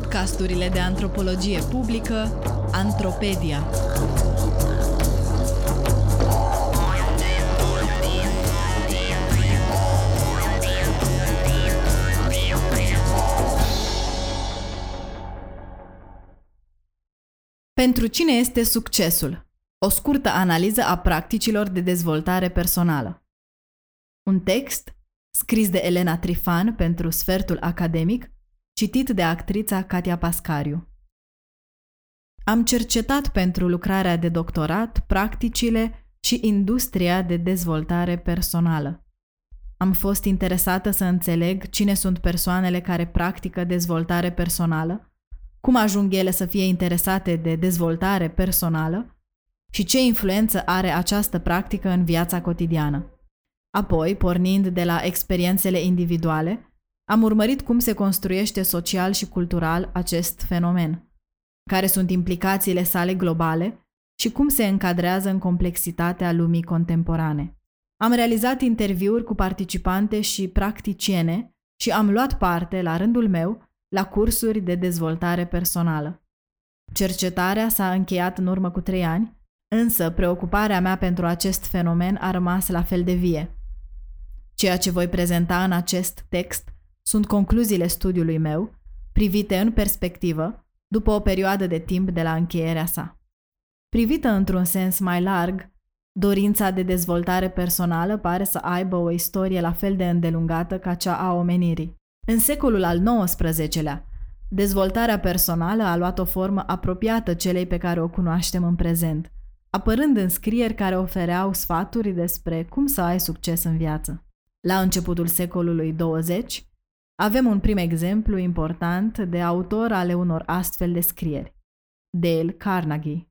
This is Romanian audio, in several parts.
podcasturile de antropologie publică Antropedia. Pentru cine este succesul? O scurtă analiză a practicilor de dezvoltare personală. Un text scris de Elena Trifan pentru Sfertul Academic, citit de actrița Katia Pascariu. Am cercetat pentru lucrarea de doctorat practicile și industria de dezvoltare personală. Am fost interesată să înțeleg cine sunt persoanele care practică dezvoltare personală, cum ajung ele să fie interesate de dezvoltare personală și ce influență are această practică în viața cotidiană. Apoi, pornind de la experiențele individuale, am urmărit cum se construiește social și cultural acest fenomen, care sunt implicațiile sale globale și cum se încadrează în complexitatea lumii contemporane. Am realizat interviuri cu participante și practiciene și am luat parte, la rândul meu, la cursuri de dezvoltare personală. Cercetarea s-a încheiat în urmă cu trei ani, însă preocuparea mea pentru acest fenomen a rămas la fel de vie – Ceea ce voi prezenta în acest text sunt concluziile studiului meu, privite în perspectivă, după o perioadă de timp de la încheierea sa. Privită într-un sens mai larg, dorința de dezvoltare personală pare să aibă o istorie la fel de îndelungată ca cea a omenirii. În secolul al XIX-lea, dezvoltarea personală a luat o formă apropiată celei pe care o cunoaștem în prezent, apărând în scrieri care ofereau sfaturi despre cum să ai succes în viață. La începutul secolului 20, avem un prim exemplu important de autor ale unor astfel de scrieri, Dale Carnegie.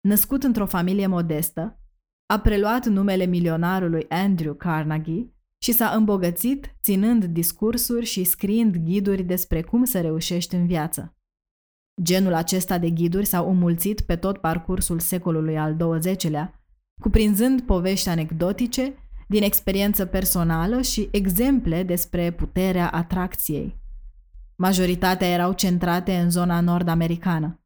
Născut într-o familie modestă, a preluat numele milionarului Andrew Carnegie și s-a îmbogățit ținând discursuri și scriind ghiduri despre cum să reușești în viață. Genul acesta de ghiduri s-au umulțit pe tot parcursul secolului al XX-lea, cuprinzând povești anecdotice din experiență personală și exemple despre puterea atracției. Majoritatea erau centrate în zona nord-americană.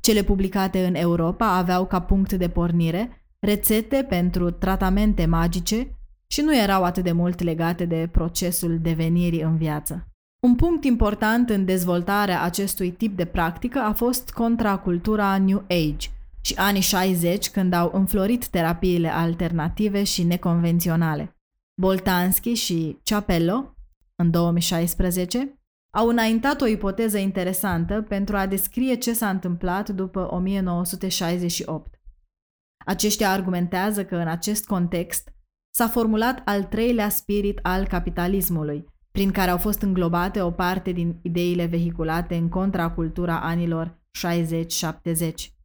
Cele publicate în Europa aveau ca punct de pornire rețete pentru tratamente magice și nu erau atât de mult legate de procesul devenirii în viață. Un punct important în dezvoltarea acestui tip de practică a fost contracultura New Age – și anii 60 când au înflorit terapiile alternative și neconvenționale. Boltanski și Ciapello, în 2016, au înaintat o ipoteză interesantă pentru a descrie ce s-a întâmplat după 1968. Aceștia argumentează că în acest context s-a formulat al treilea spirit al capitalismului, prin care au fost înglobate o parte din ideile vehiculate în contracultura anilor 60-70.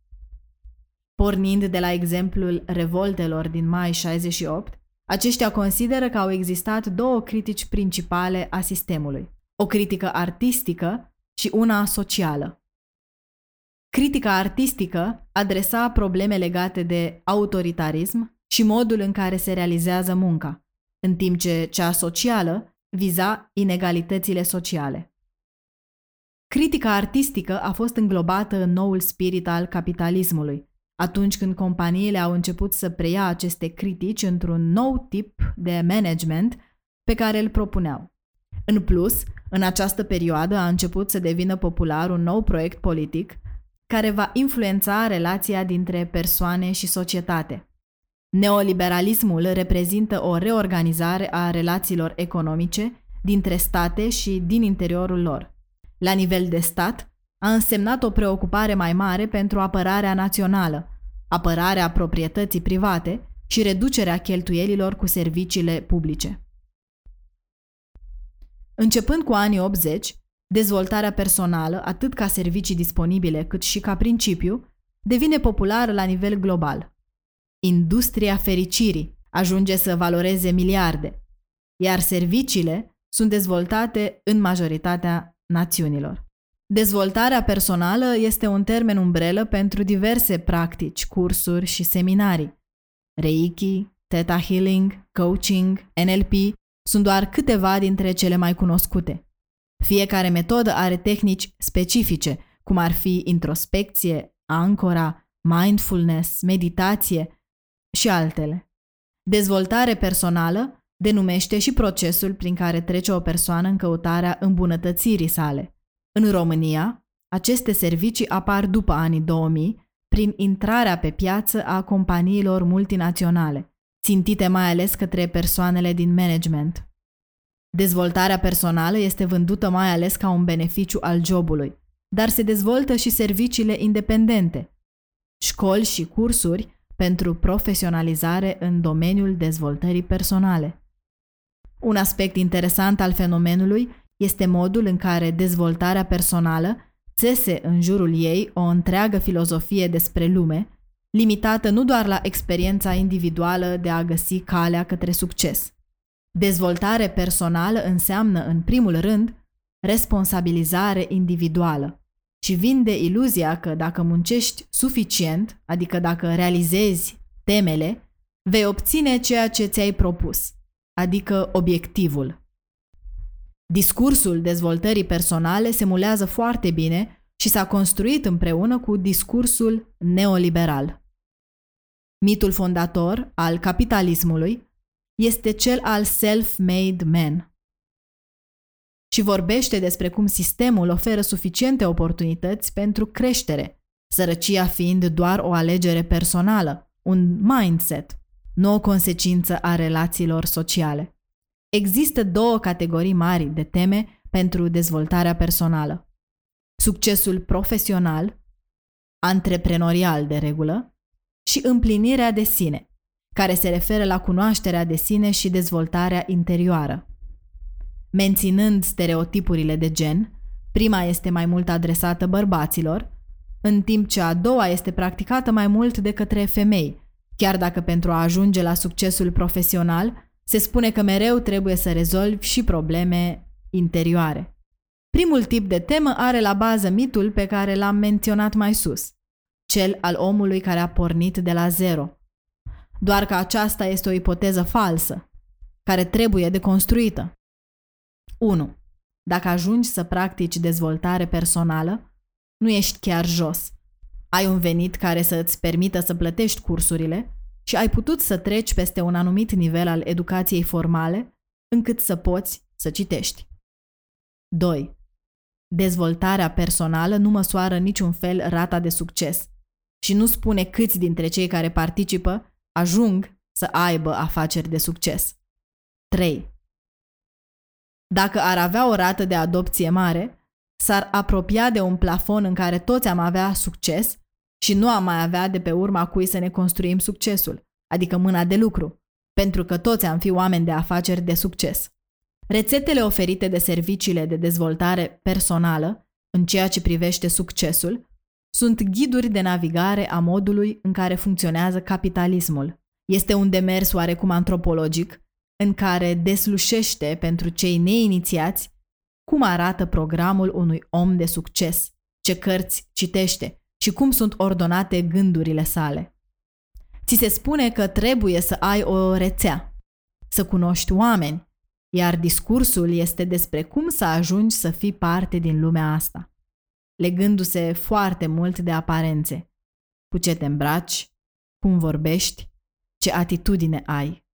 Pornind de la exemplul revoltelor din mai 68, aceștia consideră că au existat două critici principale a sistemului, o critică artistică și una socială. Critica artistică adresa probleme legate de autoritarism și modul în care se realizează munca, în timp ce cea socială viza inegalitățile sociale. Critica artistică a fost înglobată în noul spirit al capitalismului, atunci când companiile au început să preia aceste critici într-un nou tip de management pe care îl propuneau. În plus, în această perioadă a început să devină popular un nou proiect politic care va influența relația dintre persoane și societate. Neoliberalismul reprezintă o reorganizare a relațiilor economice dintre state și din interiorul lor. La nivel de stat, a însemnat o preocupare mai mare pentru apărarea națională, apărarea proprietății private și reducerea cheltuielilor cu serviciile publice. Începând cu anii 80, dezvoltarea personală, atât ca servicii disponibile cât și ca principiu, devine populară la nivel global. Industria fericirii ajunge să valoreze miliarde, iar serviciile sunt dezvoltate în majoritatea națiunilor. Dezvoltarea personală este un termen umbrelă pentru diverse practici, cursuri și seminarii. Reiki, Theta Healing, Coaching, NLP sunt doar câteva dintre cele mai cunoscute. Fiecare metodă are tehnici specifice, cum ar fi introspecție, ancora, mindfulness, meditație și altele. Dezvoltare personală denumește și procesul prin care trece o persoană în căutarea îmbunătățirii sale. În România, aceste servicii apar după anii 2000 prin intrarea pe piață a companiilor multinaționale, țintite mai ales către persoanele din management. Dezvoltarea personală este vândută mai ales ca un beneficiu al jobului, dar se dezvoltă și serviciile independente, școli și cursuri pentru profesionalizare în domeniul dezvoltării personale. Un aspect interesant al fenomenului este modul în care dezvoltarea personală țese în jurul ei o întreagă filozofie despre lume, limitată nu doar la experiența individuală de a găsi calea către succes. Dezvoltare personală înseamnă, în primul rând, responsabilizare individuală și vinde iluzia că dacă muncești suficient, adică dacă realizezi temele, vei obține ceea ce ți-ai propus, adică obiectivul. Discursul dezvoltării personale se mulează foarte bine și s-a construit împreună cu discursul neoliberal. Mitul fondator al capitalismului este cel al self-made man. Și vorbește despre cum sistemul oferă suficiente oportunități pentru creștere, sărăcia fiind doar o alegere personală, un mindset, nu o consecință a relațiilor sociale. Există două categorii mari de teme pentru dezvoltarea personală. Succesul profesional, antreprenorial de regulă, și împlinirea de sine, care se referă la cunoașterea de sine și dezvoltarea interioară. Menținând stereotipurile de gen, prima este mai mult adresată bărbaților, în timp ce a doua este practicată mai mult de către femei, chiar dacă pentru a ajunge la succesul profesional se spune că mereu trebuie să rezolvi și probleme interioare. Primul tip de temă are la bază mitul pe care l-am menționat mai sus, cel al omului care a pornit de la zero, doar că aceasta este o ipoteză falsă, care trebuie deconstruită. 1. Dacă ajungi să practici dezvoltare personală, nu ești chiar jos. Ai un venit care să îți permită să plătești cursurile și ai putut să treci peste un anumit nivel al educației formale încât să poți să citești. 2. Dezvoltarea personală nu măsoară niciun fel rata de succes și nu spune câți dintre cei care participă ajung să aibă afaceri de succes. 3. Dacă ar avea o rată de adopție mare, s-ar apropia de un plafon în care toți am avea succes și nu am mai avea de pe urma cui să ne construim succesul, adică mâna de lucru, pentru că toți am fi oameni de afaceri de succes. Rețetele oferite de serviciile de dezvoltare personală, în ceea ce privește succesul, sunt ghiduri de navigare a modului în care funcționează capitalismul. Este un demers oarecum antropologic în care deslușește pentru cei neinițiați cum arată programul unui om de succes, ce cărți citește și cum sunt ordonate gândurile sale. Ți se spune că trebuie să ai o rețea, să cunoști oameni, iar discursul este despre cum să ajungi să fii parte din lumea asta legându-se foarte mult de aparențe. Cu ce te îmbraci, cum vorbești, ce atitudine ai.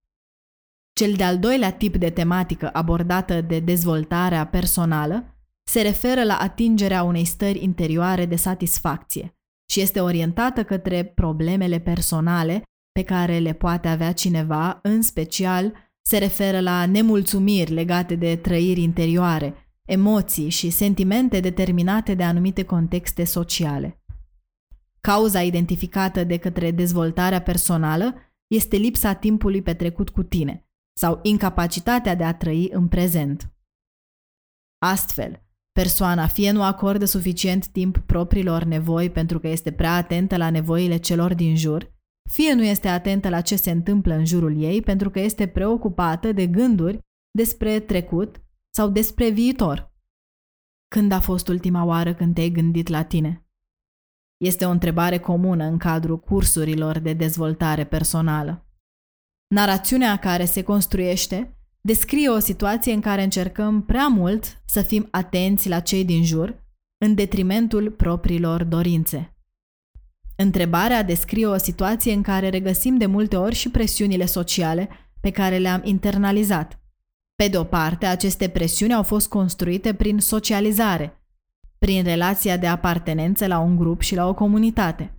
Cel de-al doilea tip de tematică abordată de dezvoltarea personală se referă la atingerea unei stări interioare de satisfacție și este orientată către problemele personale pe care le poate avea cineva, în special se referă la nemulțumiri legate de trăiri interioare, emoții și sentimente determinate de anumite contexte sociale. Cauza identificată de către dezvoltarea personală este lipsa timpului petrecut cu tine sau incapacitatea de a trăi în prezent. Astfel, persoana fie nu acordă suficient timp propriilor nevoi pentru că este prea atentă la nevoile celor din jur, fie nu este atentă la ce se întâmplă în jurul ei pentru că este preocupată de gânduri despre trecut sau despre viitor. Când a fost ultima oară când te-ai gândit la tine? Este o întrebare comună în cadrul cursurilor de dezvoltare personală. Narațiunea care se construiește descrie o situație în care încercăm prea mult să fim atenți la cei din jur, în detrimentul propriilor dorințe. Întrebarea descrie o situație în care regăsim de multe ori și presiunile sociale pe care le-am internalizat. Pe de o parte, aceste presiuni au fost construite prin socializare, prin relația de apartenență la un grup și la o comunitate.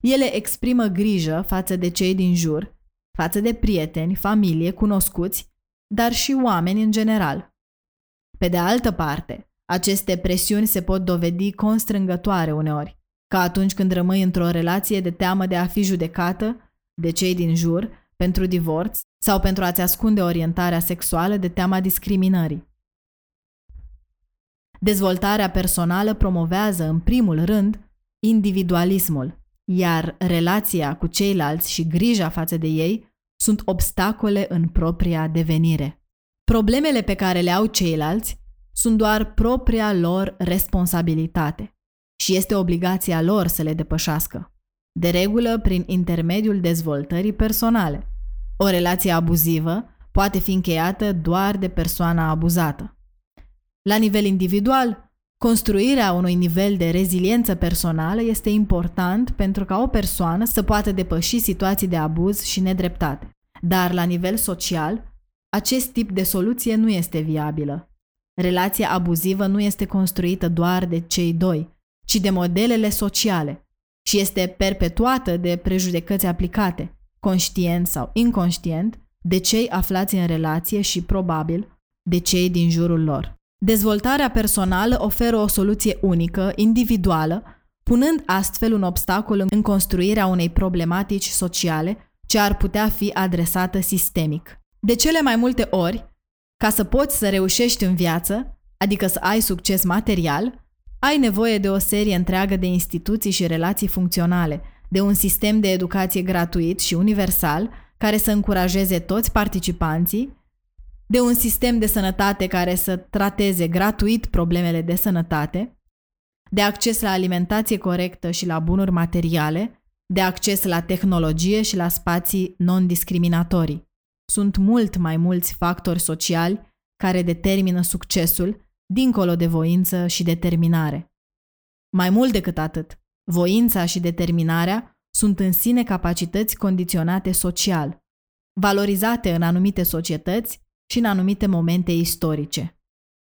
Ele exprimă grijă față de cei din jur, față de prieteni, familie, cunoscuți, dar și oameni în general. Pe de altă parte, aceste presiuni se pot dovedi constrângătoare uneori, ca atunci când rămâi într-o relație de teamă de a fi judecată de cei din jur pentru divorț sau pentru a-ți ascunde orientarea sexuală de teama discriminării. Dezvoltarea personală promovează, în primul rând, individualismul, iar relația cu ceilalți și grija față de ei sunt obstacole în propria devenire. Problemele pe care le au ceilalți sunt doar propria lor responsabilitate și este obligația lor să le depășească, de regulă prin intermediul dezvoltării personale. O relație abuzivă poate fi încheiată doar de persoana abuzată. La nivel individual, Construirea unui nivel de reziliență personală este important pentru ca o persoană să poată depăși situații de abuz și nedreptate. Dar la nivel social, acest tip de soluție nu este viabilă. Relația abuzivă nu este construită doar de cei doi, ci de modelele sociale și este perpetuată de prejudecăți aplicate, conștient sau inconștient, de cei aflați în relație și, probabil, de cei din jurul lor. Dezvoltarea personală oferă o soluție unică, individuală, punând astfel un obstacol în construirea unei problematici sociale ce ar putea fi adresată sistemic. De cele mai multe ori, ca să poți să reușești în viață, adică să ai succes material, ai nevoie de o serie întreagă de instituții și relații funcționale, de un sistem de educație gratuit și universal care să încurajeze toți participanții de un sistem de sănătate care să trateze gratuit problemele de sănătate, de acces la alimentație corectă și la bunuri materiale, de acces la tehnologie și la spații non-discriminatorii. Sunt mult mai mulți factori sociali care determină succesul, dincolo de voință și determinare. Mai mult decât atât, voința și determinarea sunt în sine capacități condiționate social, valorizate în anumite societăți și în anumite momente istorice.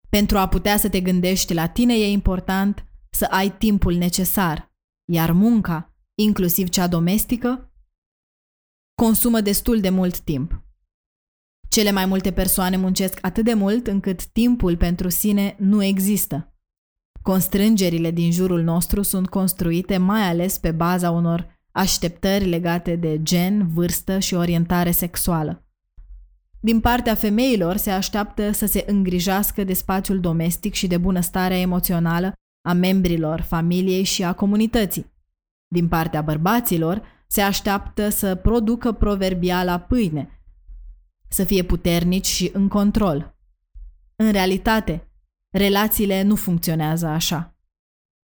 Pentru a putea să te gândești la tine e important să ai timpul necesar, iar munca, inclusiv cea domestică, consumă destul de mult timp. Cele mai multe persoane muncesc atât de mult încât timpul pentru sine nu există. Constrângerile din jurul nostru sunt construite mai ales pe baza unor așteptări legate de gen, vârstă și orientare sexuală. Din partea femeilor se așteaptă să se îngrijească de spațiul domestic și de bunăstarea emoțională a membrilor familiei și a comunității. Din partea bărbaților se așteaptă să producă proverbiala pâine, să fie puternici și în control. În realitate, relațiile nu funcționează așa.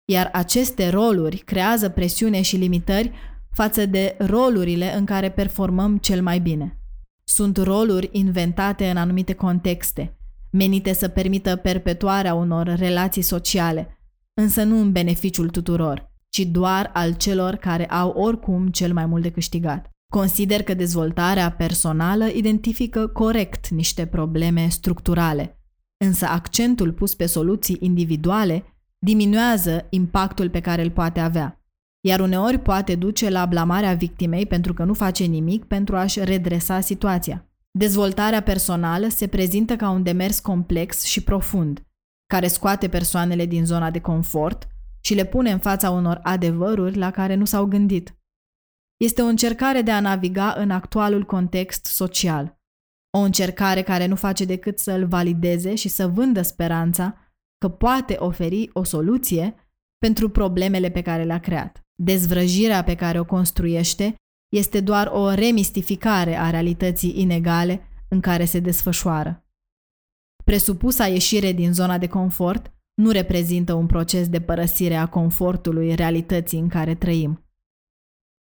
Iar aceste roluri creează presiune și limitări față de rolurile în care performăm cel mai bine. Sunt roluri inventate în anumite contexte, menite să permită perpetuarea unor relații sociale, însă nu în beneficiul tuturor, ci doar al celor care au oricum cel mai mult de câștigat. Consider că dezvoltarea personală identifică corect niște probleme structurale, însă accentul pus pe soluții individuale diminuează impactul pe care îl poate avea iar uneori poate duce la blamarea victimei pentru că nu face nimic pentru a-și redresa situația. Dezvoltarea personală se prezintă ca un demers complex și profund, care scoate persoanele din zona de confort și le pune în fața unor adevăruri la care nu s-au gândit. Este o încercare de a naviga în actualul context social. O încercare care nu face decât să îl valideze și să vândă speranța că poate oferi o soluție pentru problemele pe care le-a creat. Dezvrăjirea pe care o construiește este doar o remistificare a realității inegale în care se desfășoară. Presupusa ieșire din zona de confort nu reprezintă un proces de părăsire a confortului realității în care trăim.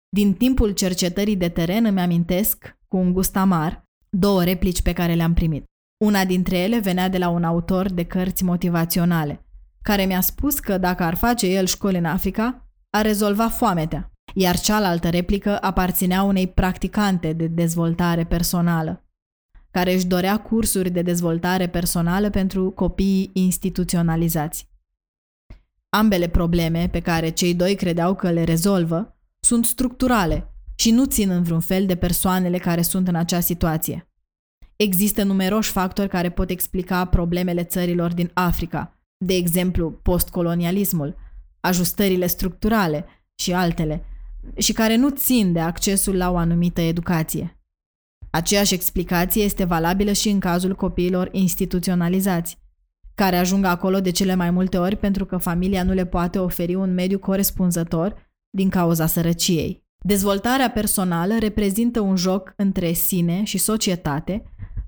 Din timpul cercetării de teren îmi amintesc, cu un gust amar, două replici pe care le-am primit. Una dintre ele venea de la un autor de cărți motivaționale, care mi-a spus că dacă ar face el școli în Africa, ar rezolva foametea, iar cealaltă replică aparținea unei practicante de dezvoltare personală, care își dorea cursuri de dezvoltare personală pentru copiii instituționalizați. Ambele probleme pe care cei doi credeau că le rezolvă sunt structurale și nu țin în vreun fel de persoanele care sunt în acea situație. Există numeroși factori care pot explica problemele țărilor din Africa, de exemplu postcolonialismul, ajustările structurale și altele, și care nu țin de accesul la o anumită educație. Aceeași explicație este valabilă și în cazul copiilor instituționalizați, care ajung acolo de cele mai multe ori pentru că familia nu le poate oferi un mediu corespunzător din cauza sărăciei. Dezvoltarea personală reprezintă un joc între sine și societate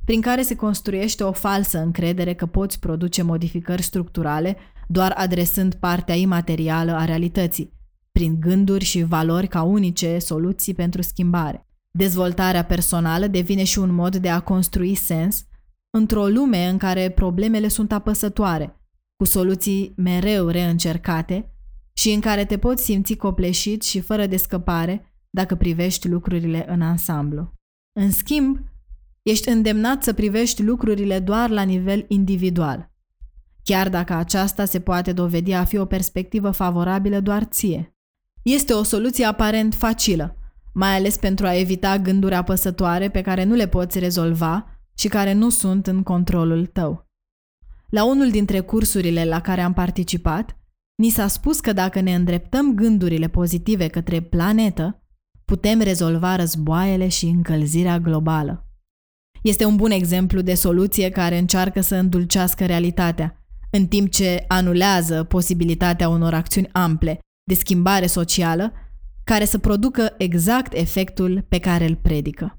prin care se construiește o falsă încredere că poți produce modificări structurale doar adresând partea imaterială a realității, prin gânduri și valori ca unice soluții pentru schimbare. Dezvoltarea personală devine și un mod de a construi sens într-o lume în care problemele sunt apăsătoare, cu soluții mereu reîncercate și în care te poți simți copleșit și fără de scăpare dacă privești lucrurile în ansamblu. În schimb, ești îndemnat să privești lucrurile doar la nivel individual, chiar dacă aceasta se poate dovedi a fi o perspectivă favorabilă doar ție. Este o soluție aparent facilă, mai ales pentru a evita gânduri apăsătoare pe care nu le poți rezolva și care nu sunt în controlul tău. La unul dintre cursurile la care am participat, ni s-a spus că dacă ne îndreptăm gândurile pozitive către planetă, putem rezolva războaiele și încălzirea globală. Este un bun exemplu de soluție care încearcă să îndulcească realitatea, în timp ce anulează posibilitatea unor acțiuni ample de schimbare socială care să producă exact efectul pe care îl predică.